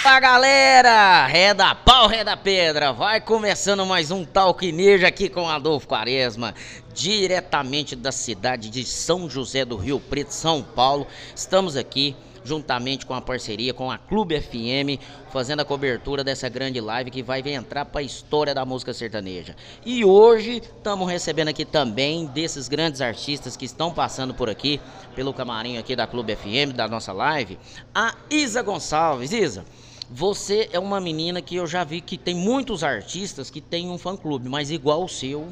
Opa, galera! Ré da pau, ré da pedra! Vai começando mais um Talk Ninja aqui com Adolfo Quaresma, diretamente da cidade de São José do Rio Preto, São Paulo. Estamos aqui juntamente com a parceria com a Clube FM, fazendo a cobertura dessa grande live que vai entrar para a história da música sertaneja. E hoje estamos recebendo aqui também desses grandes artistas que estão passando por aqui, pelo camarim aqui da Clube FM, da nossa live, a Isa Gonçalves. Isa, você é uma menina que eu já vi que tem muitos artistas que tem um fã-clube, mas igual o seu,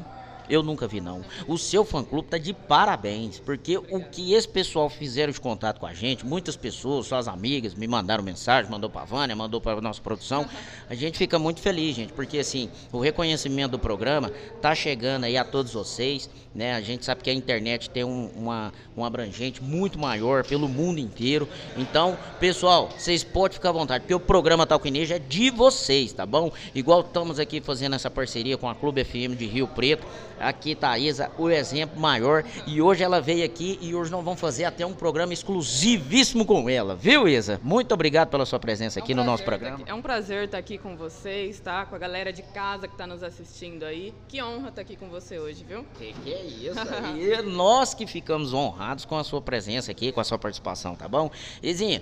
eu nunca vi não. O seu fã-clube tá de parabéns, porque o que esse pessoal fizeram de contato com a gente, muitas pessoas, suas amigas, me mandaram mensagem, mandou pra Vânia, mandou pra nossa produção. A gente fica muito feliz, gente, porque assim, o reconhecimento do programa tá chegando aí a todos vocês, né? A gente sabe que a internet tem um, uma, um abrangente muito maior pelo mundo inteiro. Então, pessoal, vocês podem ficar à vontade, porque o programa Talquineja é de vocês, tá bom? Igual estamos aqui fazendo essa parceria com a Clube FM de Rio Preto. Aqui tá a Isa, o exemplo maior. E hoje ela veio aqui e hoje nós vamos fazer até um programa exclusivíssimo com ela, viu, Isa? Muito obrigado pela sua presença aqui É um no nosso programa. É um prazer estar aqui com vocês, tá? Com a galera de casa que está nos assistindo aí. Que honra estar aqui com você hoje, viu? Que que é isso aí? Nós que ficamos honrados com a sua presença aqui, com a sua participação, tá bom? Izinha,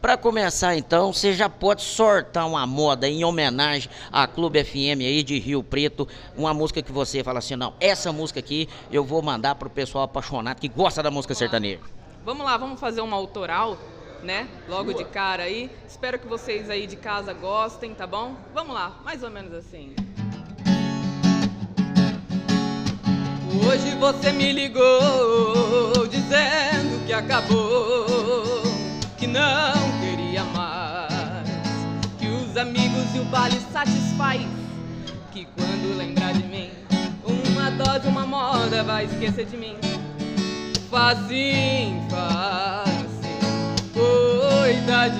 pra começar então, você já pode sortar uma moda em homenagem à Clube FM aí de Rio Preto, uma música que você fala assim, não, essa música aqui eu vou mandar pro pessoal apaixonado que gosta da música sertaneja. Vamos lá, vamos fazer uma autoral, né? Logo de cara aí. Espero que vocês aí de casa gostem, tá bom? Vamos lá, mais ou menos assim. Hoje você me ligou dizendo que acabou, que não queria mais, que os amigos e o baile satisfaz, que quando lembrar de mim, uma dose, uma moda vai esquecer de mim. Facinho, facinho, coitadinho,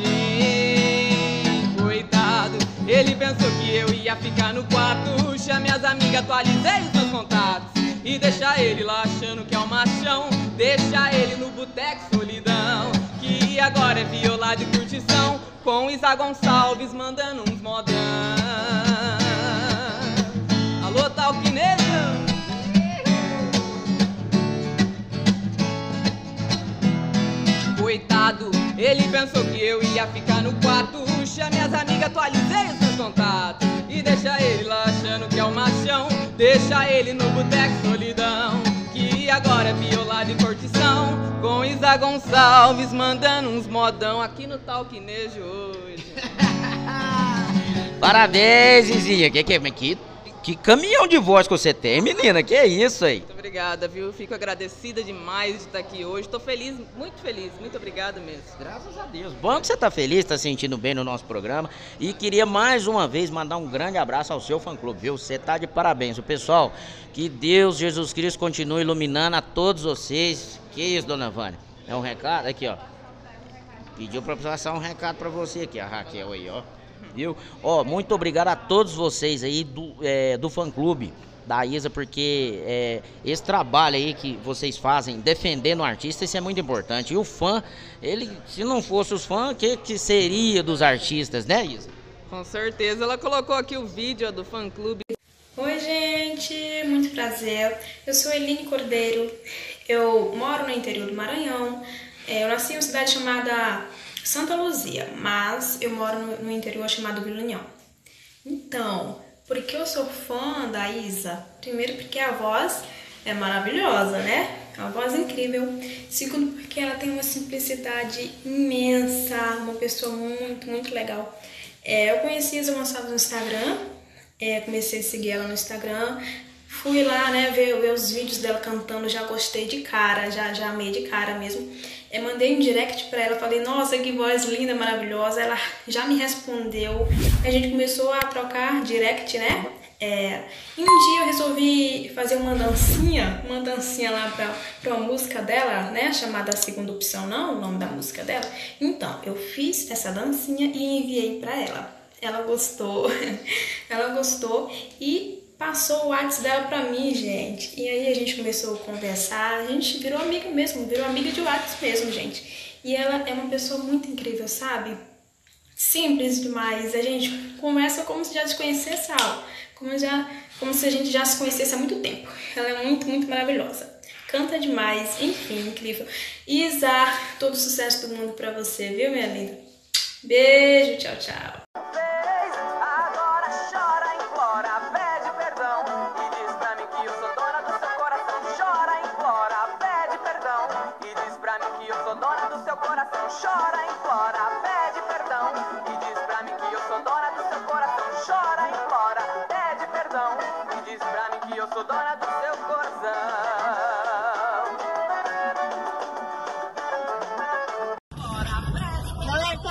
coitado. Ele pensou que eu ia ficar no quarto. Chamei as amigas, atualizei os meus contatos. E deixa ele lá achando que é um machão. Deixa ele no boteco solidão. Que agora é violado e curtição. Com Isa Gonçalves mandando uns modão. Alô, Talquineiro! Coitado, ele pensou que eu ia ficar no quarto. Chamei as amigas, atualizei os meus contatos. E deixa ele lá achando que é o machão. Deixa ele no boteco solidão. Agora é violado e cortição. Com Isa Gonçalves mandando uns modão aqui no Talquinejo hoje. Parabéns, Izinha, que, que, que, que caminhão de voz que você tem, menina, que isso aí? Obrigada, viu? Fico agradecida demais de estar aqui hoje. Tô feliz, muito feliz. Muito obrigada mesmo. Graças a Deus. Bom que você tá feliz, tá sentindo bem no nosso programa. E queria mais uma vez mandar um grande abraço ao seu fã-clube, viu? Você tá de parabéns. O pessoal, que Deus, Jesus Cristo, continue iluminando a todos vocês. Que isso, dona Vânia? É um recado? Aqui, ó. Pediu pra passar um recado pra você aqui, a Raquel aí, ó. Viu? Ó, muito obrigado a todos vocês aí do, é, do fã-clube da Isa, porque é, esse trabalho aí que vocês fazem defendendo o artista, isso é muito importante. E o fã, ele, se não fosse os fãs, o que, que seria dos artistas, né, Isa? Com certeza. Ela colocou aqui o vídeo do fã clube. Oi, gente, muito prazer. Eu sou Eline Cordeiro, eu moro no interior do Maranhão. É, Eu nasci em uma cidade chamada Santa Luzia, mas eu moro no, no interior chamado Vila União. Então, por que eu sou fã da Isa? Primeiro, porque a voz é maravilhosa, né? É uma voz incrível. Segundo, porque ela tem uma simplicidade imensa, uma pessoa muito, muito legal. É, eu conheci a Isa Gonçalves no Instagram, é, comecei a seguir ela no Instagram. Fui lá, né, ver, ver os vídeos dela cantando, já gostei de cara, já, já amei de cara mesmo. É, mandei um direct pra ela, falei, nossa, que voz linda, maravilhosa. Ela já me respondeu. A gente começou a trocar direct, né? É, e um dia eu resolvi fazer uma dancinha, uma dancinha lá pra, pra uma música dela, né? Chamada Segunda Opção, não, o nome da música dela. Então, eu fiz essa dancinha e enviei pra ela. Ela gostou, ela gostou e passou o WhatsApp dela pra mim, gente. E aí a gente começou a conversar, a gente virou amiga mesmo, virou amiga de WhatsApp mesmo, gente. E ela é uma pessoa muito incrível, sabe? simples demais. A gente começa como se já se conhecesse algo, como, já, como se a gente já se conhecesse há muito tempo. Ela é muito, muito maravilhosa. Canta demais, enfim, incrível. Isa, todo o sucesso do mundo pra você, viu, minha linda? Beijo, tchau, tchau.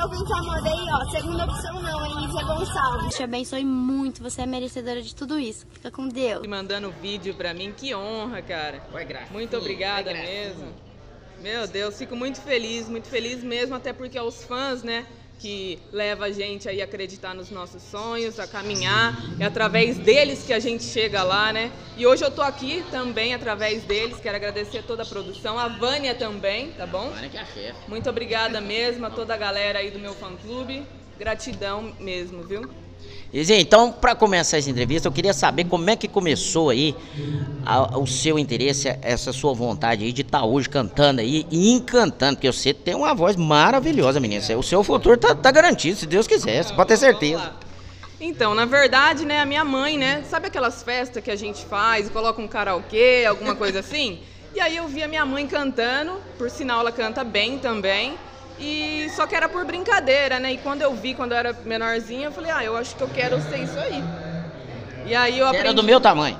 Ouvinte amor aí, ó. Segunda opção não, é Lídia Gonçalves. Te abençoe muito, você é merecedora de tudo isso. Fica com Deus. E mandando vídeo pra mim, que honra, cara. Muito obrigada mesmo. Meu Deus, fico muito feliz, muito feliz mesmo, até porque os fãs, né? Que leva a gente aí a acreditar nos nossos sonhos, a caminhar. É através deles que a gente chega lá, né? E hoje eu tô aqui também através deles. Quero agradecer toda a produção, a Vânia também, tá bom? Vânia que é a chefe. Muito obrigada mesmo a toda a galera aí do meu fã clube. Gratidão mesmo, viu? Então, para começar essa entrevista, eu queria saber como é que começou aí a, o seu interesse, essa sua vontade aí de estar tá hoje cantando aí e encantando, porque você tem uma voz maravilhosa, menina. O seu futuro tá, tá garantido, se Deus quiser, você pode ter certeza. Então, na verdade, né, a minha mãe, né, sabe aquelas festas que a gente faz, coloca um karaokê, alguma coisa assim? E aí eu vi a minha mãe cantando, por sinal ela canta bem também. E só que era por brincadeira, né? E quando eu vi, quando eu era menorzinha, eu falei, ah, eu acho que eu quero ser isso aí. E aí eu aprendi... Era do meu tamanho.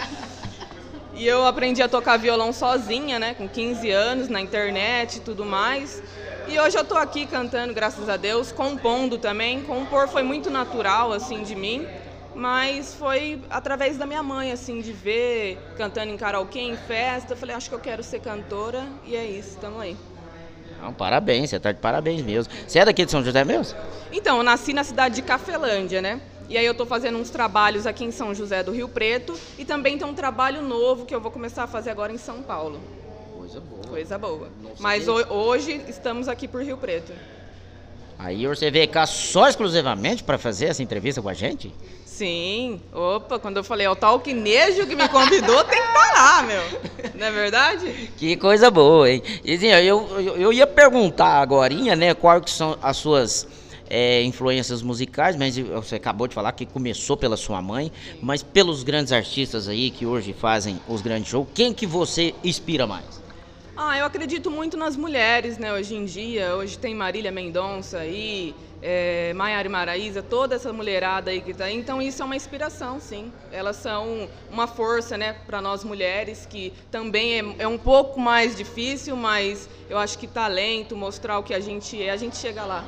e eu aprendi a tocar violão sozinha, né? Com 15 anos, na internet e tudo mais. E hoje eu tô aqui cantando, graças a Deus, compondo também. Compor foi muito natural, assim, de mim. Mas foi através da minha mãe, assim, de ver cantando em karaokê, em festa. Eu falei, acho que eu quero ser cantora. E é isso, tamo aí. Não, parabéns, você tá de parabéns mesmo. Você é daqui de São José mesmo? Então, eu nasci na cidade de Cafelândia, né? E aí eu tô fazendo uns trabalhos aqui em São José do Rio Preto e também tem um trabalho novo que eu vou começar a fazer agora em São Paulo. Coisa boa. Coisa boa. Mas hoje estamos aqui por Rio Preto. Aí você veio cá só exclusivamente para fazer essa entrevista com a gente? Sim. Opa, quando eu falei, é o talquinejo que me convidou, tem que estar lá, meu. Não é verdade? Que coisa boa, hein? Izinha, eu, eu, eu ia perguntar agora, né, quais são as suas é, influências musicais, mas você acabou de falar que começou pela sua mãe, mas pelos grandes artistas aí que hoje fazem os grandes shows, quem que você inspira mais? Ah, eu acredito muito nas mulheres, né, hoje em dia. Hoje tem Marília Mendonça aí, é, Maiara Maraíza, toda essa mulherada aí que está aí. Então isso é uma inspiração, sim. Elas são uma força, né, para nós mulheres, que também é, é, um pouco mais difícil, mas eu acho que talento, mostrar o que a gente é, a gente chega lá.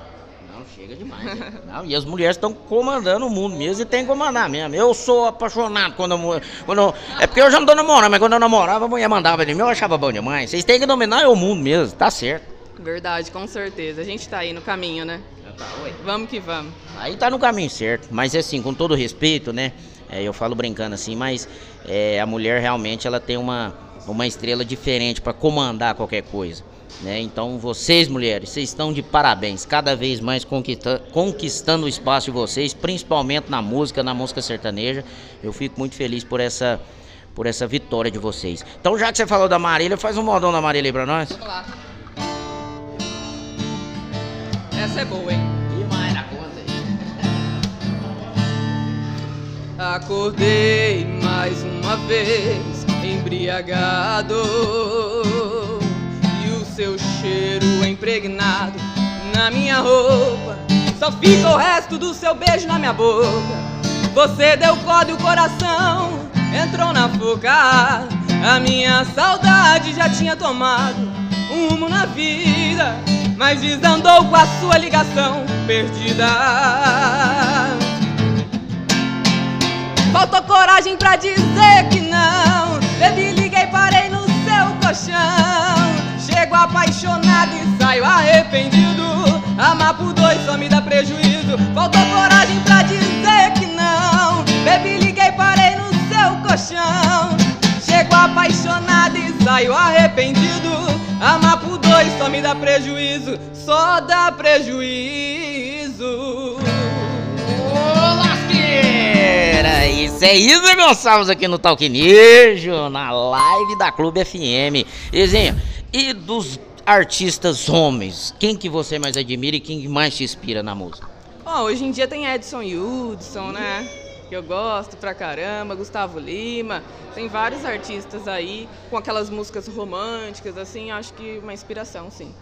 Não, chega demais. Não, e as mulheres estão comandando o mundo mesmo e tem que comandar mesmo. Eu sou apaixonado quando eu, quando eu, É porque eu já não tô namorando, mas quando eu namorava, a mulher mandava de mim, eu achava bom demais. Vocês têm que dominar o mundo mesmo, tá certo. Verdade, com certeza. A gente tá aí no caminho, né? Tá, vamos que vamos. Aí tá no caminho certo. Mas assim, com todo respeito, né? É, eu falo brincando assim, mas é, a mulher realmente ela tem uma, uma estrela diferente para comandar qualquer coisa. Né? Então vocês mulheres, vocês estão de parabéns, cada vez mais conquista conquistando o espaço de vocês, principalmente na música, na música sertaneja. Eu fico muito feliz por essa por essa vitória de vocês. Então já que você falou da Marília, faz um modão da Marília aí pra nós. Vamos lá. Essa é boa, hein? E mais na conta aí. Acordei mais uma vez embriagado seu cheiro impregnado na minha roupa. Só fica o resto do seu beijo na minha boca. Você deu corda e o coração entrou na foca. A minha saudade já tinha tomado um rumo na vida, mas desandou com a sua ligação perdida. Faltou coragem pra dizer que não. Bebi, liguei, parei no seu colchão. Chego apaixonado e saio arrependido. Amar por dois só me dá prejuízo. Faltou coragem pra dizer que não. Bebi, liguei, parei no seu colchão. Chego apaixonado e saio arrependido. Amar por dois só me dá prejuízo, só dá prejuízo. Ô, lasqueira! Isso é Isa Gonçalves aqui no Talquinejo, na live da Clube FM. Izinho, e dos artistas homens, quem que você mais admira e quem mais te inspira na música? Ó, hoje em dia tem Edson Hudson, né? Que eu gosto pra caramba, Gustavo Lima. Tem vários artistas aí com aquelas músicas românticas, assim, acho que uma inspiração, sim.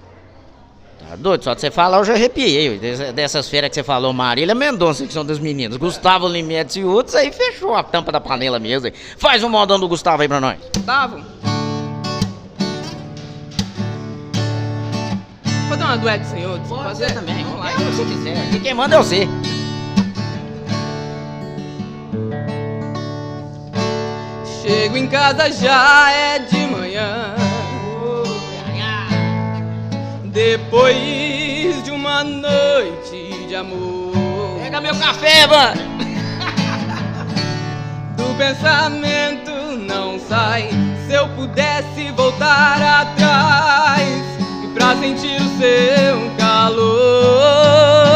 Tá doido, só de você falar eu já arrepiei. Des- Dessas feiras que você falou, Marília Mendonça, que são das meninas. Gustavo Limetes e outros, aí fechou a tampa da panela mesmo. aí. Faz um modão do Gustavo aí pra nós. Gustavo? Fazer uma do Edson Hudson? fazer? Vamos lá. É, se você quiser. Aqui quem manda é você. Chego em casa já é de manhã. Depois de uma noite de amor. Pega meu café, mano. Do pensamento não sai. Se eu pudesse voltar atrás e pra sentir o seu calor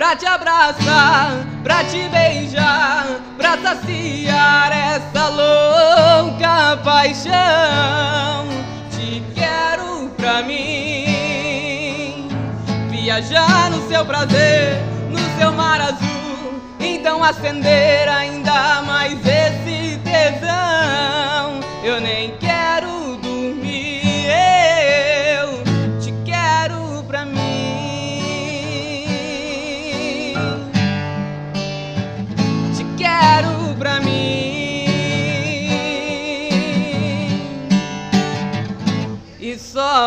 pra te abraçar, pra te beijar, pra saciar essa louca paixão. Te quero pra mim. Viajar no seu prazer, no seu mar azul. Então acender ainda mais esse tesão. Eu nem quero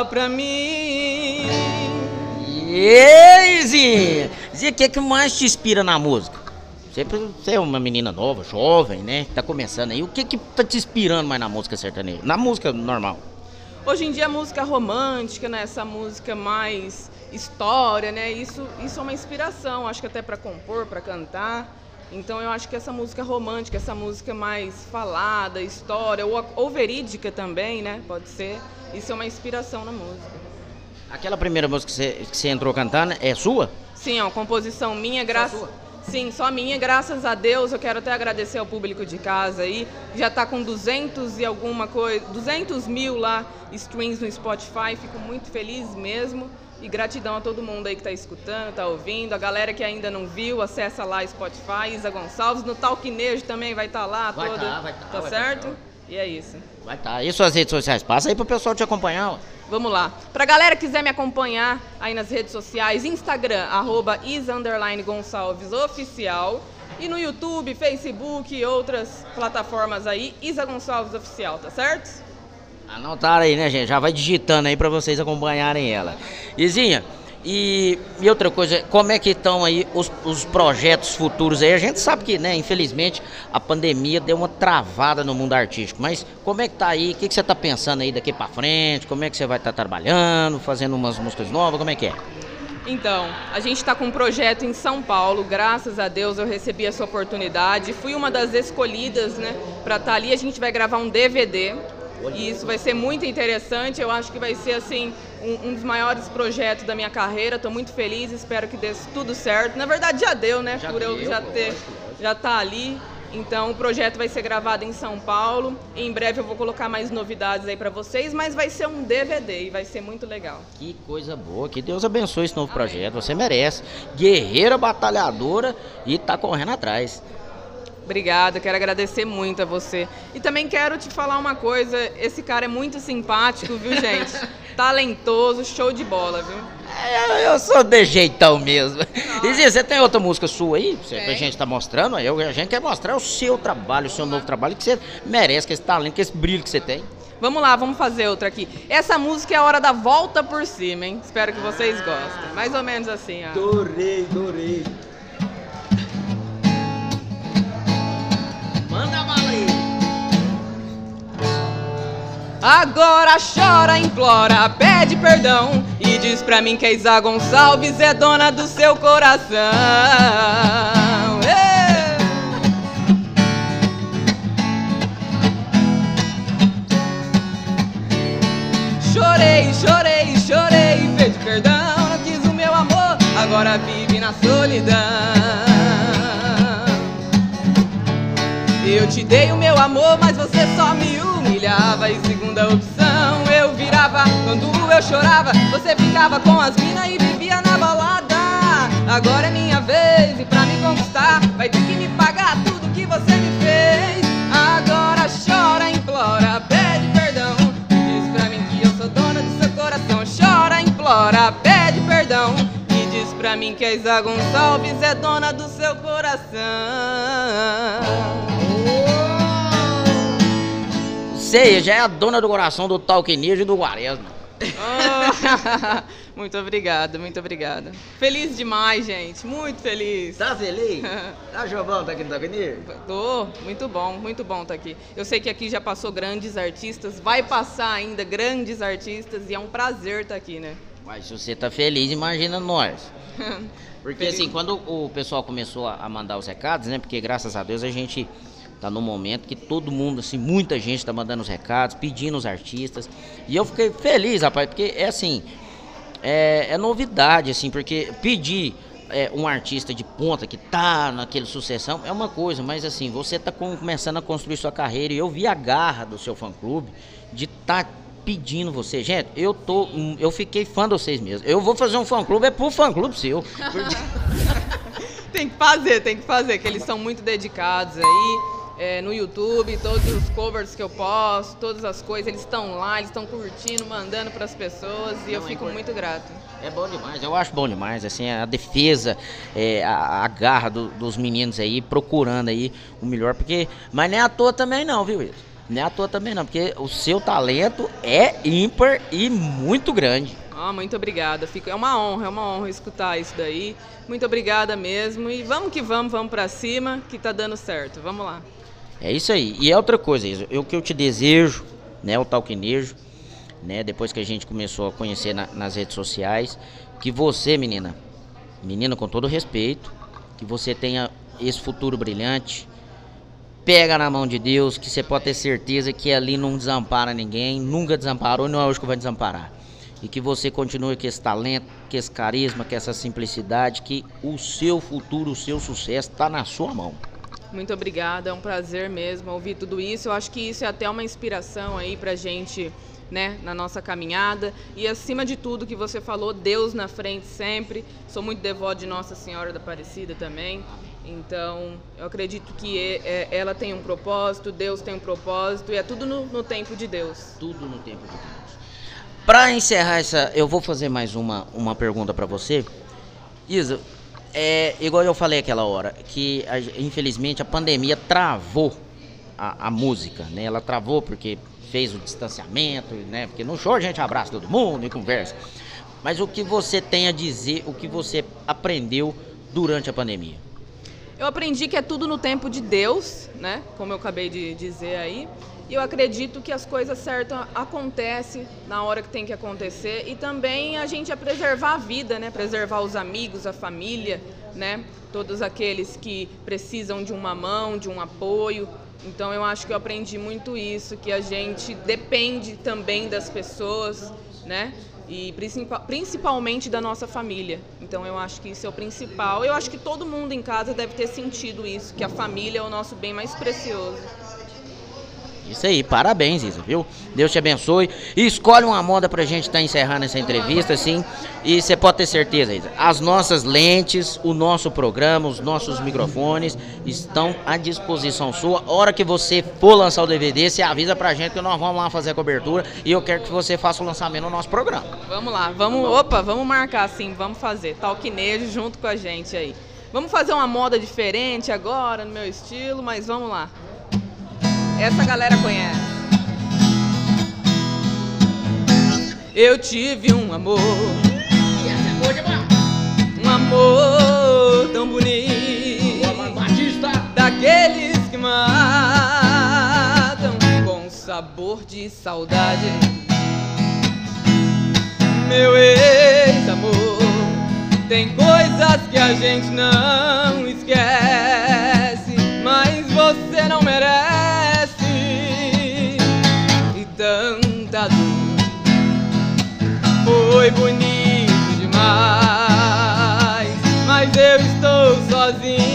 Pra mim. E aí, Zinha? Zinha, o que, que mais te inspira na música? Sempre você é uma menina nova, jovem, né? Tá começando aí. O que que tá te inspirando mais na música sertaneja? Na música normal. Hoje em dia a música romântica, né? Essa música mais história, né? Isso, isso é uma inspiração, acho que até para compor, para cantar. Então eu acho que essa música romântica, essa música mais falada, história, ou, ou verídica também, né? Pode ser. Isso é uma inspiração na música. Aquela primeira música que você, que você entrou cantando é sua? Sim, ó, composição minha, graças. Sim, só minha, graças a Deus. Eu quero até agradecer ao público de casa aí. Já tá com 200 e alguma coisa, 200 mil lá streams no Spotify. Fico muito feliz mesmo. E gratidão a todo mundo aí que tá escutando, tá ouvindo. A galera que ainda não viu, acessa lá Spotify, Isa Gonçalves. No Talquinejo também vai estar lá Vai toda. tá, vai tá, Tá vai certo? tá. E é isso. Vai tá. E suas redes sociais? Passa aí pro pessoal te acompanhar. ó. Vamos lá. Pra galera que quiser me acompanhar aí nas redes sociais, Instagram, arroba Oficial. E no YouTube, Facebook e outras plataformas aí, Isa Gonçalves Oficial, tá certo? Anotaram aí, né, gente? Já vai digitando aí pra vocês acompanharem ela. Izinha, e, e outra coisa, como é que estão aí os, os projetos futuros aí? A gente sabe que, né, infelizmente, a pandemia deu uma travada no mundo artístico, mas como é que tá aí? O que, que você tá pensando aí daqui pra frente? Como é que você vai estar trabalhando, fazendo umas músicas novas? Como é que é? Então, a gente está com um projeto em São Paulo, graças a Deus eu recebi essa oportunidade. Fui uma das escolhidas, né, para estar ali. A gente vai gravar um DVD e isso vai ser muito interessante. Eu acho que vai ser, assim, um, um dos maiores projetos da minha carreira. Estou muito feliz, espero que dê tudo certo. Na verdade, já deu, né, Já por eu deu, já pô, ter, lógico, lógico. já tá ali. Então, o projeto vai ser gravado em São Paulo. Em breve eu vou colocar mais novidades aí para vocês, mas vai ser um DVD e vai ser muito legal. Que coisa boa, que Deus abençoe esse novo projeto, você merece. Guerreira, batalhadora e tá correndo atrás. Obrigada, quero agradecer muito a você. E também quero te falar uma coisa, esse cara é muito simpático, viu, gente? Talentoso, show de bola, viu? É, Eu sou de jeitão mesmo. Izinha, você tem outra música sua aí? Você, a gente tá mostrando? Eu, a gente quer mostrar o seu trabalho, o seu novo trabalho, que você merece, que esse talento, que esse brilho que você tem. Vamos lá, vamos fazer outra aqui. Essa música é a hora da volta por cima, hein? Espero que vocês gostem. Mais ou menos assim, ó. Adorei, adorei. Agora chora, implora, pede perdão e diz pra mim que a Isa Gonçalves é dona do seu coração. Chorei, chorei, chorei, pedi perdão, não quis o meu amor, agora vive na solidão. Eu te dei o meu amor, mas você só me E segunda opção, eu virava quando eu chorava. Você ficava com as minas e vivia na balada. Agora é minha vez e pra me conquistar, vai ter que me pagar tudo que você me fez. Agora chora, implora, pede perdão. Diz pra mim que eu sou dona do seu coração. Chora, implora, pede perdão. E diz pra mim que a Isa Gonçalves é dona do seu coração. Você já é a dona do coração do Talquinejo e do Quaresma. Oh, muito obrigada, muito obrigada. Feliz demais, gente. Muito feliz. Tá feliz? Tá jogando aqui no Talquinejo? Tô, muito bom, muito bom estar aqui. Eu sei que aqui já passou grandes artistas, vai passar ainda grandes artistas e é um prazer estar aqui, né? Mas se você tá feliz, imagina nós. Porque assim, quando o pessoal começou a mandar os recados, né? Porque graças a Deus a gente tá num momento que todo mundo, assim, muita gente tá mandando os recados, pedindo os artistas. E eu fiquei feliz, rapaz, porque é assim, é, é novidade, assim, porque pedir é, um artista de ponta que tá naquele sucessão é uma coisa, mas assim, você tá com- começando a construir sua carreira e eu vi a garra do seu fã clube de tá pedindo você. Gente, eu tô. hum, Eu fiquei fã de vocês mesmo. Eu vou fazer um fã clube, é pro fã clube seu. Tem que fazer, tem que fazer, que eles são muito dedicados aí. É, no YouTube, todos os covers que eu posto, todas as coisas, eles estão lá, eles estão curtindo, mandando para as pessoas e eu Não, é fico importante. muito grato. É bom demais, eu acho bom demais, assim, a defesa, é, a, a garra do- dos meninos aí, procurando aí o melhor, porque, mas é à toa também não, viu? Não é à toa também não, porque o seu talento é ímpar e muito grande. Ah, muito obrigada. Fico, é uma honra, é uma honra escutar isso daí. Muito obrigada mesmo. E vamos que vamos, vamos pra cima, que tá dando certo. Vamos lá. É isso aí. E é outra coisa, Isa, o que eu te desejo, né, o talquinejo, né, depois que a gente começou a conhecer na- nas redes sociais, que você, menina, menina com todo respeito, que você tenha esse futuro brilhante, pega na mão de Deus, que você pode ter certeza que ali não desampara ninguém, nunca desamparou e não é hoje que vai desamparar. E que você continue com esse talento, com esse carisma, com essa simplicidade, que o seu futuro, o seu sucesso está na sua mão. Muito obrigada, é um prazer mesmo ouvir tudo isso. Eu acho que isso é até uma inspiração aí pra gente, né, na nossa caminhada. E acima de tudo que você falou, Deus na frente sempre. Sou muito devoto de Nossa Senhora da Aparecida também. Então, eu acredito que é- ela tem um propósito, Deus tem um propósito e é tudo no, no tempo de Deus. Tudo no tempo de Deus. Pra encerrar essa, eu vou fazer mais uma, uma pergunta pra você. Isa, é igual eu falei aquela hora, que a- infelizmente a pandemia travou a, a música, né? Ela travou porque fez o distanciamento, né? Porque no show a gente abraça todo mundo e conversa. Mas o que você tem a dizer, o que você aprendeu durante a pandemia? Eu aprendi que é tudo no tempo de Deus, né? Como eu acabei de dizer aí. Eu acredito que as coisas certas acontecem na hora que tem que acontecer e também a gente é preservar a vida, né? Preservar os amigos, a família, né? Todos aqueles que precisam de uma mão, de um apoio. Então eu acho que eu aprendi muito isso, que a gente depende também das pessoas, né? E principal- principalmente da nossa família. Então eu acho que isso é o principal. Eu acho que todo mundo em casa deve ter sentido isso, que a família é o nosso bem mais precioso. Isso aí, parabéns, Isa, viu? Deus te abençoe. E escolhe uma moda pra gente estar encerrando essa entrevista, assim. E você pode ter certeza, Isa, as nossas lentes, o nosso programa, os nossos microfones estão à disposição sua. Hora que você for lançar o DVD, você avisa pra gente que nós vamos lá fazer a cobertura. E eu quero que você faça o lançamento no nosso programa. Vamos lá, vamos, opa, vamos marcar sim, vamos fazer. Talquinejo junto com a gente aí. Vamos fazer uma moda diferente agora, no meu estilo, mas vamos lá. Essa galera conhece. Eu tive um amor, um amor tão bonito, daqueles que matam com sabor de saudade meu ex-amor. Tem coisas que a gente não esquece, mas você não merece. Foi bonito demais, mas eu estou sozinho.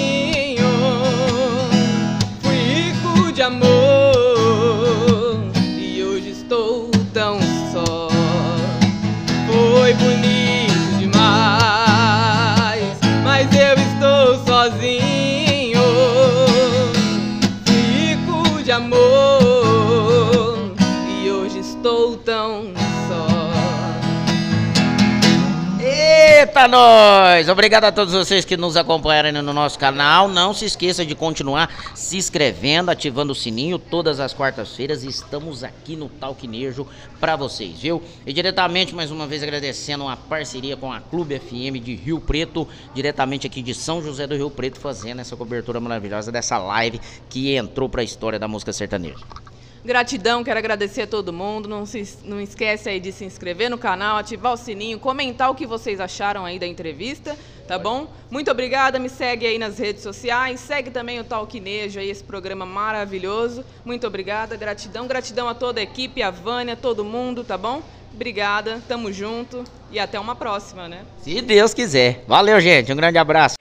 Eita, nós! Obrigado a todos vocês que nos acompanharam no nosso canal. Não se esqueça de continuar se inscrevendo, ativando o sininho. Todas as quartas-feiras estamos aqui no Talquinejo para vocês, viu? E diretamente, mais uma vez, agradecendo a parceria com a Clube FM de Rio Preto, diretamente aqui de São José do Rio Preto, fazendo essa cobertura maravilhosa dessa live que entrou para a história da música sertaneja. Gratidão, quero agradecer a todo mundo. Não, se, não esquece aí de se inscrever no canal, ativar o sininho, comentar o que vocês acharam aí da entrevista, tá bom? Muito obrigada, me segue aí nas redes sociais, segue também o Talquinejo aí, esse programa maravilhoso. Muito obrigada, gratidão, gratidão a toda a equipe, a Vânia, todo mundo, tá bom? Obrigada, tamo junto e até uma próxima, né? Se Deus quiser. Valeu, gente. Um grande abraço.